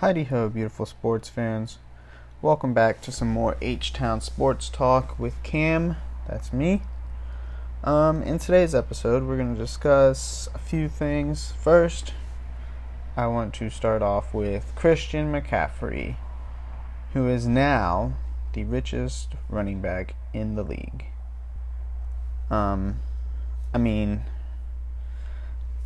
Heidi ho, beautiful sports fans. Welcome back to some more H Town Sports Talk with Cam. That's me. Um, in today's episode, we're going to discuss a few things. First, I want to start off with Christian McCaffrey, who is now the richest running back in the league. Um, I mean,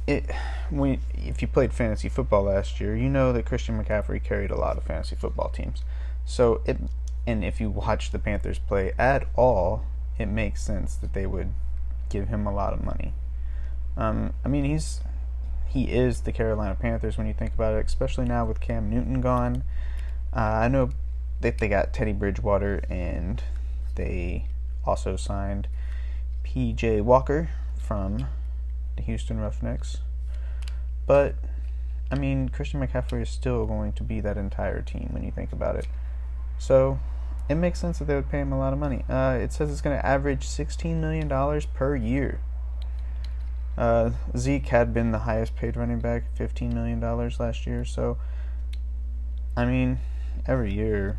it when if you played fantasy football last year, you know that Christian McCaffrey carried a lot of fantasy football teams. So it and if you watch the Panthers play at all, it makes sense that they would give him a lot of money. Um, I mean, he's he is the Carolina Panthers when you think about it, especially now with Cam Newton gone. Uh, I know that they got Teddy Bridgewater and they also signed PJ Walker from the Houston Roughnecks. But, I mean, Christian McCaffrey is still going to be that entire team when you think about it. So, it makes sense that they would pay him a lot of money. Uh, it says it's going to average $16 million per year. Uh, Zeke had been the highest paid running back, $15 million last year. So, I mean, every year,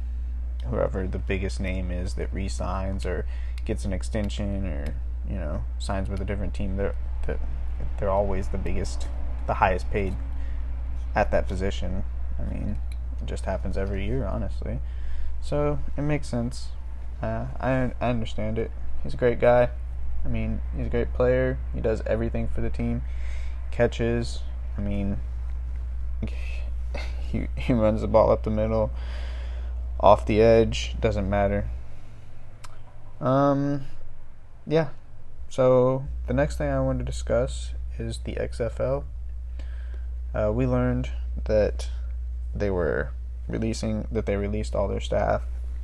whoever the biggest name is that resigns or gets an extension or, you know, signs with a different team, they're, they're they're always the biggest, the highest paid at that position. I mean, it just happens every year, honestly. So it makes sense. Uh, I I understand it. He's a great guy. I mean, he's a great player. He does everything for the team. Catches. I mean, he he runs the ball up the middle, off the edge. Doesn't matter. Um, yeah, so, the next thing I want to discuss is the XFL. Uh, we learned that they were releasing, that they released all their staff.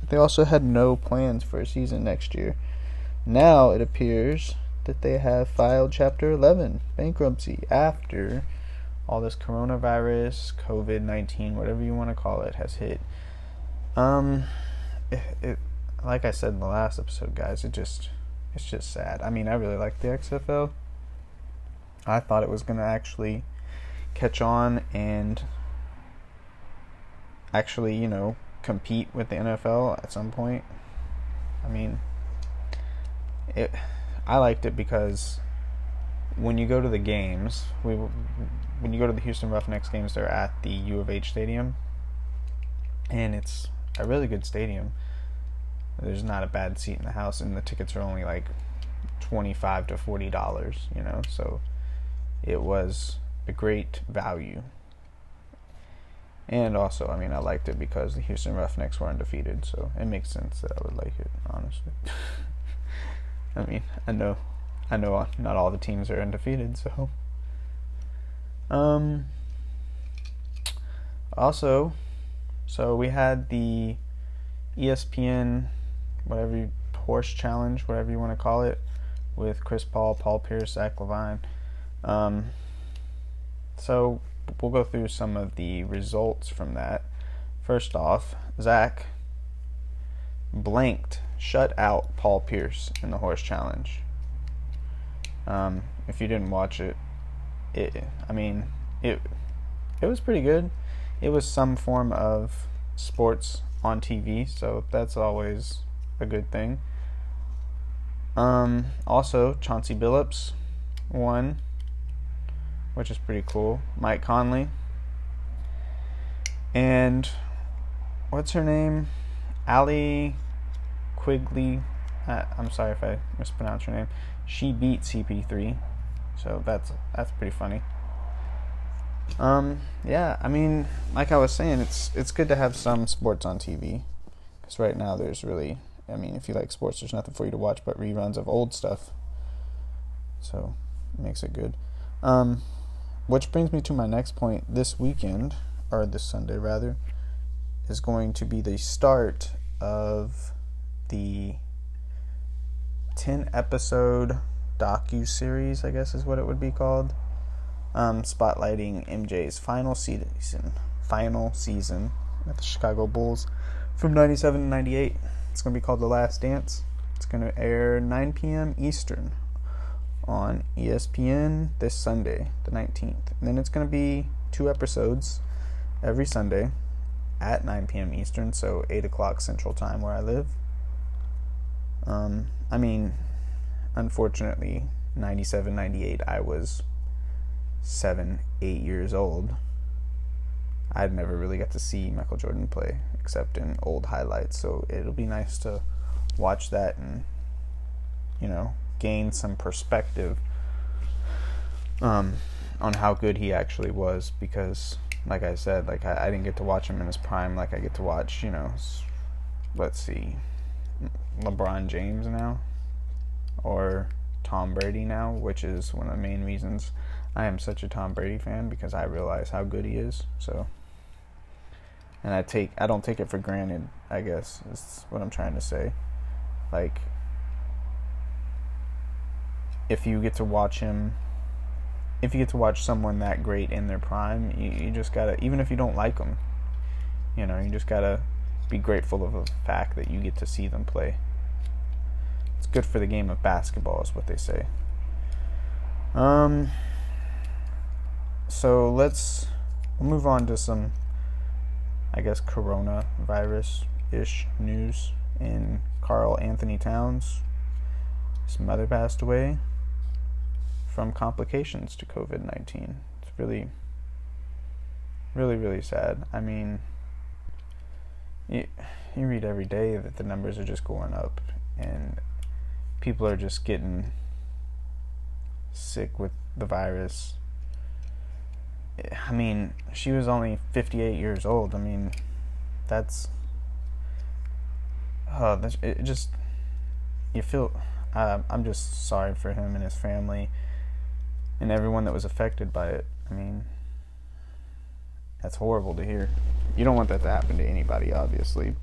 They also had no plans for a season next year. Now it appears that they have filed Chapter 11 bankruptcy after all this coronavirus, COVID 19, whatever you want to call it, has hit. Um, it, it, like I said in the last episode, guys, it just it's just sad. I mean, I really like the XFL. I thought it was going to actually catch on and actually, you know, compete with the NFL at some point. I mean, it I liked it because when you go to the games, we when you go to the Houston Roughnecks games, they're at the U of H stadium, and it's a really good stadium. There's not a bad seat in the house, and the tickets are only like twenty-five to forty dollars. You know, so it was a great value. And also, I mean, I liked it because the Houston Roughnecks were undefeated, so it makes sense that I would like it. Honestly, I mean, I know, I know, not all the teams are undefeated, so. Um. Also, so we had the ESPN whatever you, horse challenge, whatever you want to call it, with Chris Paul, Paul Pierce, Zach LaVine. Um, so we'll go through some of the results from that. First off, Zach blanked, shut out Paul Pierce in the horse challenge. Um, if you didn't watch it, it I mean it it was pretty good. It was some form of sports on TV, so that's always a good thing. Um, also, Chauncey Billups won, which is pretty cool. Mike Conley. And what's her name? Allie Quigley. Uh, I'm sorry if I mispronounced her name. She beat CP3, so that's that's pretty funny. Um, yeah, I mean, like I was saying, it's it's good to have some sports on TV because right now there's really I mean, if you like sports, there's nothing for you to watch but reruns of old stuff. So, it makes it good. Um, which brings me to my next point. This weekend, or this Sunday rather, is going to be the start of the 10 episode docu series, I guess is what it would be called. Um, spotlighting MJ's final season, final season at the Chicago Bulls from 97 to 98. It's going to be called The Last Dance. It's going to air 9 p.m. Eastern on ESPN this Sunday, the 19th. And then it's going to be two episodes every Sunday. at 9 p.m. Eastern, so 8 o'clock Central Time where I live. Um, I mean, unfortunately, 97, 98, I was seven, eight years old. I'd never really got to see Michael Jordan play except in old highlights, so it'll be nice to watch that and, you know, gain some perspective um, on how good he actually was because, like I said, like I, I didn't get to watch him in his prime like I get to watch, you know, let's see, LeBron James now or Tom Brady now, which is one of the main reasons I am such a Tom Brady fan because I realize how good he is. So, and I take I don't take it for granted. I guess is what I'm trying to say. Like, if you get to watch him, if you get to watch someone that great in their prime, you, you just gotta even if you don't like them, you know, you just gotta be grateful of the fact that you get to see them play. It's good for the game of basketball, is what they say. Um. So let's move on to some, I guess, coronavirus ish news. In Karl-Anthony Towns, his mother passed away from complications to COVID 19. It's really, really, really sad. I mean, you, you read every day that the numbers are just going up and people are just getting sick with the virus. I mean, she was only 58 years old. I mean, that's. Uh, that's, it just. You feel. Uh, I'm just sorry for him and his family and everyone that was affected by it. I mean, that's horrible to hear. You don't want that to happen to anybody, obviously.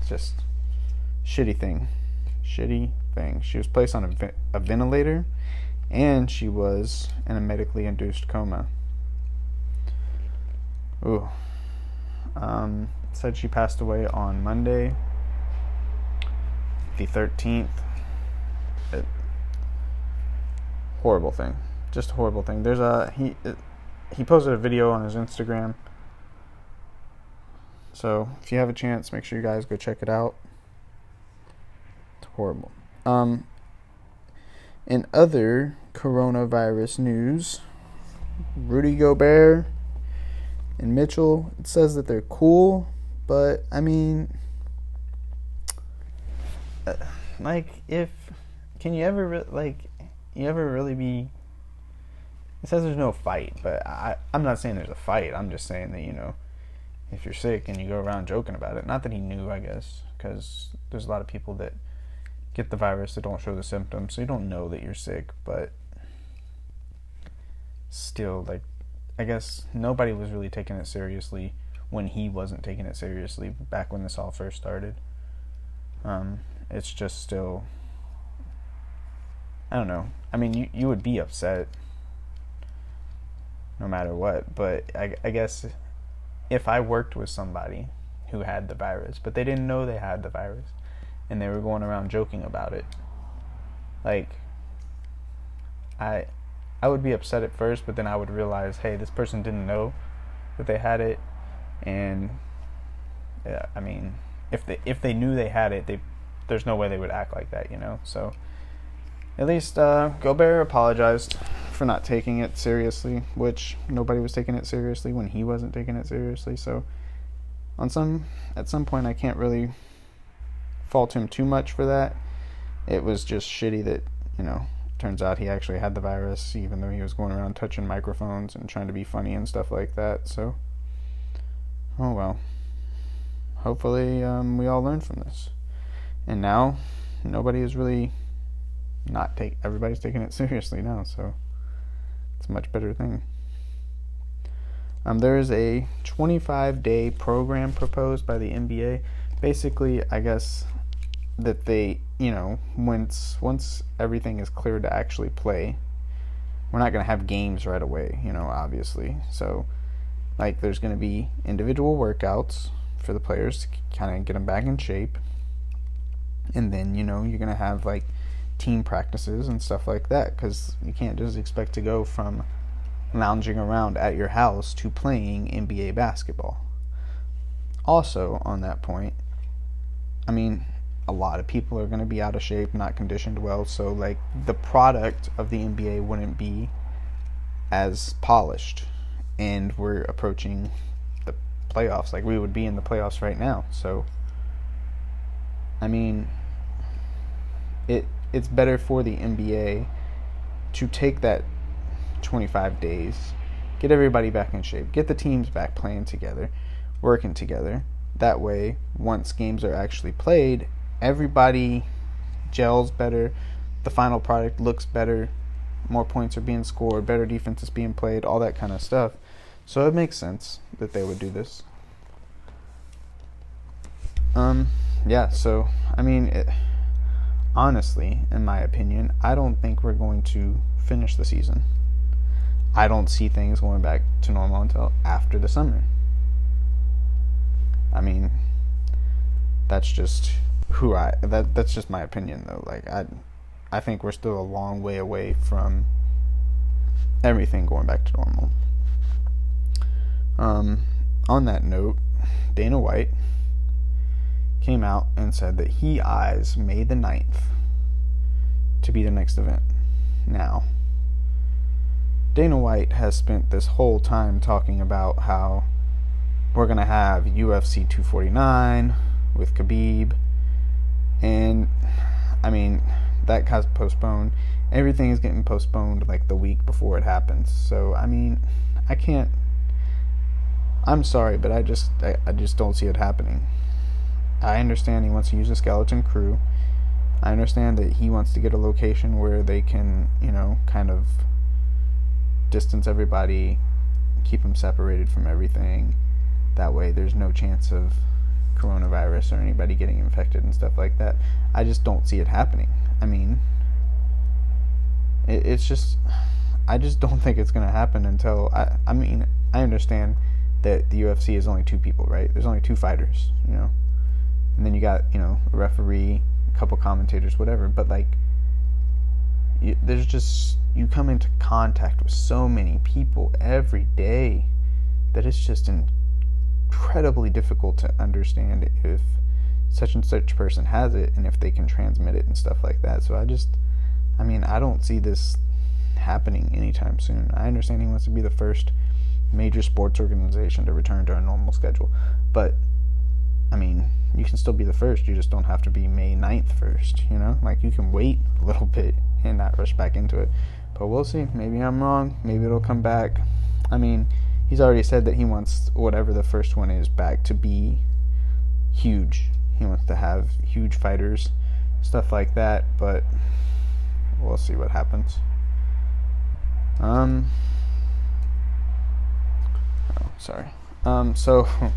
It's just shitty thing. Shitty thing. She was placed on a, a ventilator and she was in a medically induced coma. Ooh. Um, said she passed away on Monday, the 13th. It, horrible thing. Just a horrible thing. There's a he he posted a video on his Instagram. So, if you have a chance, make sure you guys go check it out. It's horrible. Um, in other coronavirus news, Rudy Gobert and Mitchell, it says that they're cool, but I mean, uh, like, if can you ever like you ever really be? It says there's no fight, but I I'm not saying there's a fight. I'm just saying that you know, if you're sick and you go around joking about it, not that he knew, I guess, because there's a lot of people that get the virus that don't show the symptoms, so you don't know that you're sick, but still, like, I guess nobody was really taking it seriously when he wasn't taking it seriously back when this all first started. Um, it's just still, I don't know. I mean, you, you would be upset no matter what, but I, I guess if I worked with somebody who had the virus, but they didn't know they had the virus, and they were going around joking about it. Like I I would be upset at first, but then I would realize, hey, this person didn't know that they had it and yeah, I mean, if they if they knew they had it, they there's no way they would act like that, you know. So at least uh, Gobert apologized for not taking it seriously, which nobody was taking it seriously when he wasn't taking it seriously. So on some at some point, I can't really fault him too much for that. It was just shitty that, you know, turns out he actually had the virus, even though he was going around touching microphones and trying to be funny and stuff like that. So, oh well. Hopefully, um, we all learn from this. And now, nobody is really not take. Everybody's taking it seriously now, so it's a much better thing. Um, there is a 25 day program proposed by the NBA. Basically, I guess that they, you know, once once everything is cleared to actually play, we're not going to have games right away, you know, obviously. So like there's going to be individual workouts for the players to kind of get them back in shape. And then, you know, you're going to have like team practices and stuff like that cuz you can't just expect to go from lounging around at your house to playing NBA basketball. also, on that point, I mean, a lot of people are going to be out of shape, not conditioned well, so like the product of the NBA wouldn't be as polished. And we're approaching the playoffs like we would be in the playoffs right now. So I mean, it it's better for the NBA to take that 25 days, get everybody back in shape, get the teams back playing together, working together. That way, once games are actually played, everybody gels better, the final product looks better, more points are being scored, better defense is being played, all that kind of stuff. So it makes sense that they would do this. Um, yeah, so I mean, it, honestly, in my opinion, I don't think we're going to finish the season. I don't see things going back to normal until after the summer. I mean, that's just who I that that's just my opinion though. Like I I think we're still a long way away from everything going back to normal. Um on that note, Dana White came out and said that he eyes May the 9th to be the next event. Now, Dana White has spent this whole time talking about how we're going to have UFC 249 with Khabib. And, I mean, that got postponed. Everything is getting postponed like the week before it happens. So, I mean, I can't. I'm sorry, but I just I, I just don't see it happening. I understand he wants to use a skeleton crew. I understand that he wants to get a location where they can, you know, kind of distance everybody, keep them separated from everything. That way, there's no chance of coronavirus or anybody getting infected and stuff like that. I just don't see it happening. I mean, it, it's just, I just don't think it's going to happen until, I, I mean, I understand that the UFC is only two people, right? There's only two fighters, you know and then you got you know a referee, a couple commentators, whatever. But like, you, there's just you come into contact with so many people every day that it's just incredibly difficult to understand if such and such person has it and if they can transmit it and stuff like that. So I just, I mean, I don't see this happening anytime soon. I understand he wants to be the first major sports organization to return to a normal schedule, but I mean, you can still be the first. You just don't have to be May 9th first, you know? Like, you can wait a little bit and not rush back into it. But we'll see. Maybe I'm wrong. Maybe it'll come back. I mean, he's already said that he wants whatever the first one is back to be huge. He wants to have huge fighters, stuff like that. But we'll see what happens. Um. Oh, sorry. Um. So.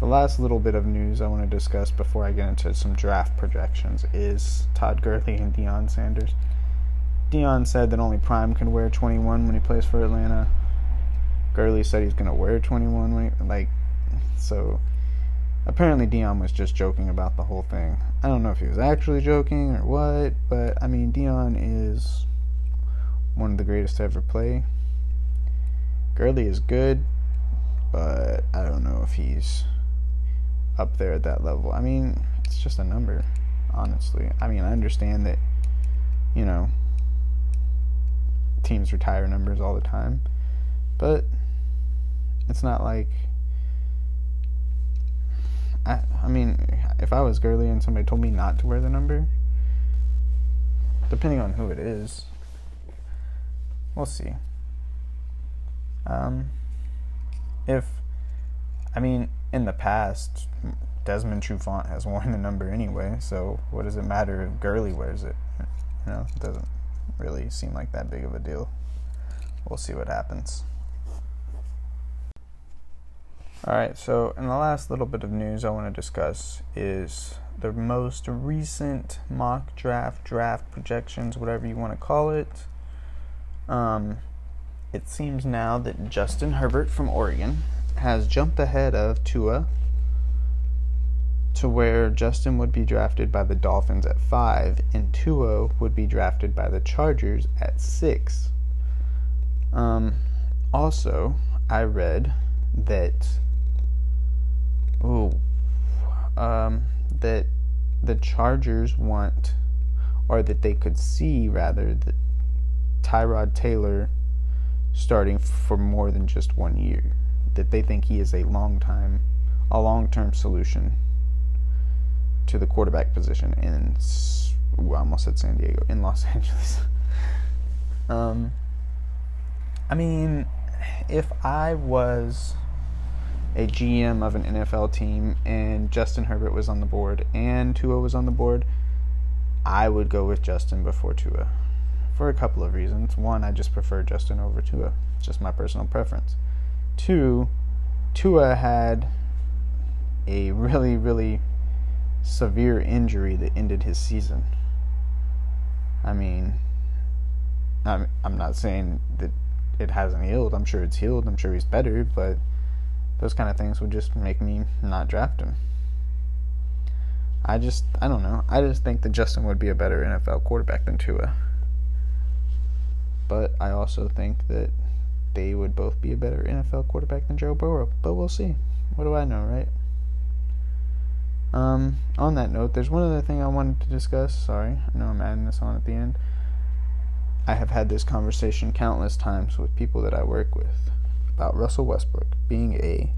The last little bit of news I want to discuss before I get into some draft projections is Todd Gurley and Deion Sanders. Deion said that only Prime can wear 21 when he plays for Atlanta. Gurley said he's going to wear 21 when like so apparently Deion was just joking about the whole thing. I don't know if he was actually joking or what, but I mean Deion is one of the greatest to ever play. Gurley is good, but I don't know if he's up there at that level. I mean, it's just a number, honestly. I mean, I understand that, you know, teams retire numbers all the time, but it's not like. I, I mean, if I was Gurley and somebody told me not to wear the number, depending on who it is, we'll see. Um, if, I mean, in the past, Desmond Trufant has worn the number anyway, so what does it matter if Gurley wears it? You know, it doesn't really seem like that big of a deal. We'll see what happens. Alright, so in the last little bit of news I want to discuss is the most recent mock draft, draft projections, whatever you want to call it. Um, it seems now that Justin Herbert from Oregon has jumped ahead of Tua to where Justin would be drafted by the Dolphins at 5 and Tua would be drafted by the Chargers at 6. Um, also, I read that. Oh, um, that the Chargers want, or that they could see rather, that Tyrod Taylor starting for more than just one year. That they think he is a long time, a long term solution to the quarterback position in, well, I almost said San Diego, in Los Angeles. um, I mean, if I was a GM of an NFL team and Justin Herbert was on the board and Tua was on the board, I would go with Justin before Tua for a couple of reasons. One, I just prefer Justin over Tua, just my personal preference. Two, Tua had a really, really severe injury that ended his season. I mean, I'm I'm not saying that it hasn't healed. I'm sure it's healed. I'm sure he's better, but those kind of things would just make me not draft him. I just I don't know. I just think that Justin would be a better NFL quarterback than Tua. But I also think that they would both be a better NFL quarterback than Joe Burrow. But we'll see. What do I know, right? Um, on that note, there's one other thing I wanted to discuss. Sorry, I know I'm adding this on at the end. I have had this conversation countless times with people that I work with about Russell Westbrook being a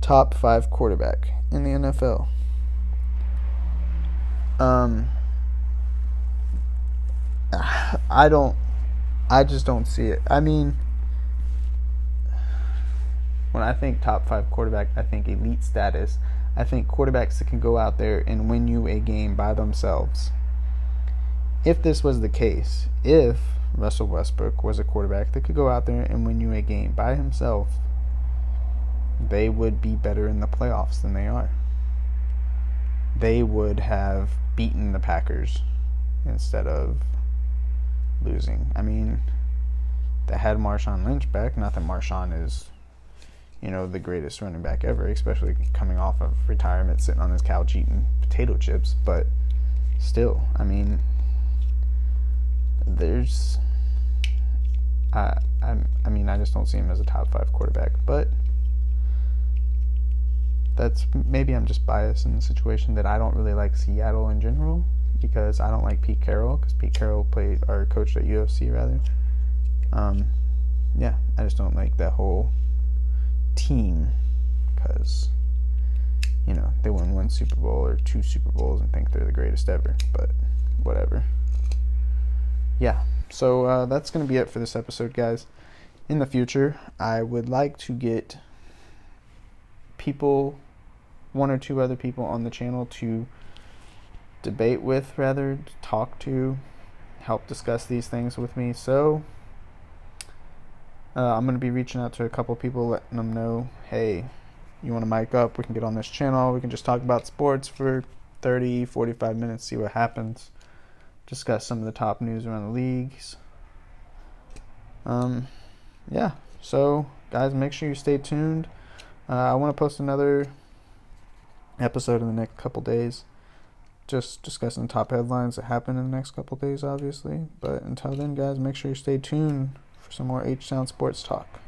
top five quarterback in the NFL. Um, I don't, I just don't see it. I mean, when I think top five quarterback, I think elite status. I think quarterbacks that can go out there and win you a game by themselves if this was the case, if Russell Westbrook was a quarterback that could go out there and win you a game by himself, they would be better in the playoffs than they are. They would have beaten the Packers instead of losing. I mean, they had Marshawn Lynch back. Not that Marshawn is, you know, the greatest running back ever, especially coming off of retirement, sitting on his couch eating potato chips. But still, I mean, there's I, I I mean I just don't see him as a top five quarterback, but that's maybe I'm just biased in the situation that I don't really like Seattle in general because I don't like Pete Carroll because Pete Carroll played or coached at USC rather. Um, yeah, I just don't like that whole team because you know they won one Super Bowl or two Super Bowls and think they're the greatest ever, but whatever yeah, so uh, that's going to be it for this episode, guys. In the future, I would like to get people, one or two other people on the channel to debate with, rather, to talk to, help discuss these things with me. So, uh, I'm going to be reaching out to a couple people, letting them know, hey, you want to mic up? We can get on this channel. We can just talk about sports for 30, 45 minutes, see what happens discuss some of the top news around the leagues. Um, yeah, so guys, make sure you stay tuned. Uh, I want to post another episode in the next couple days, just discussing the top headlines that happen in the next couple days, obviously. But until then, guys, make sure you stay tuned for some more H Town Sports Talk.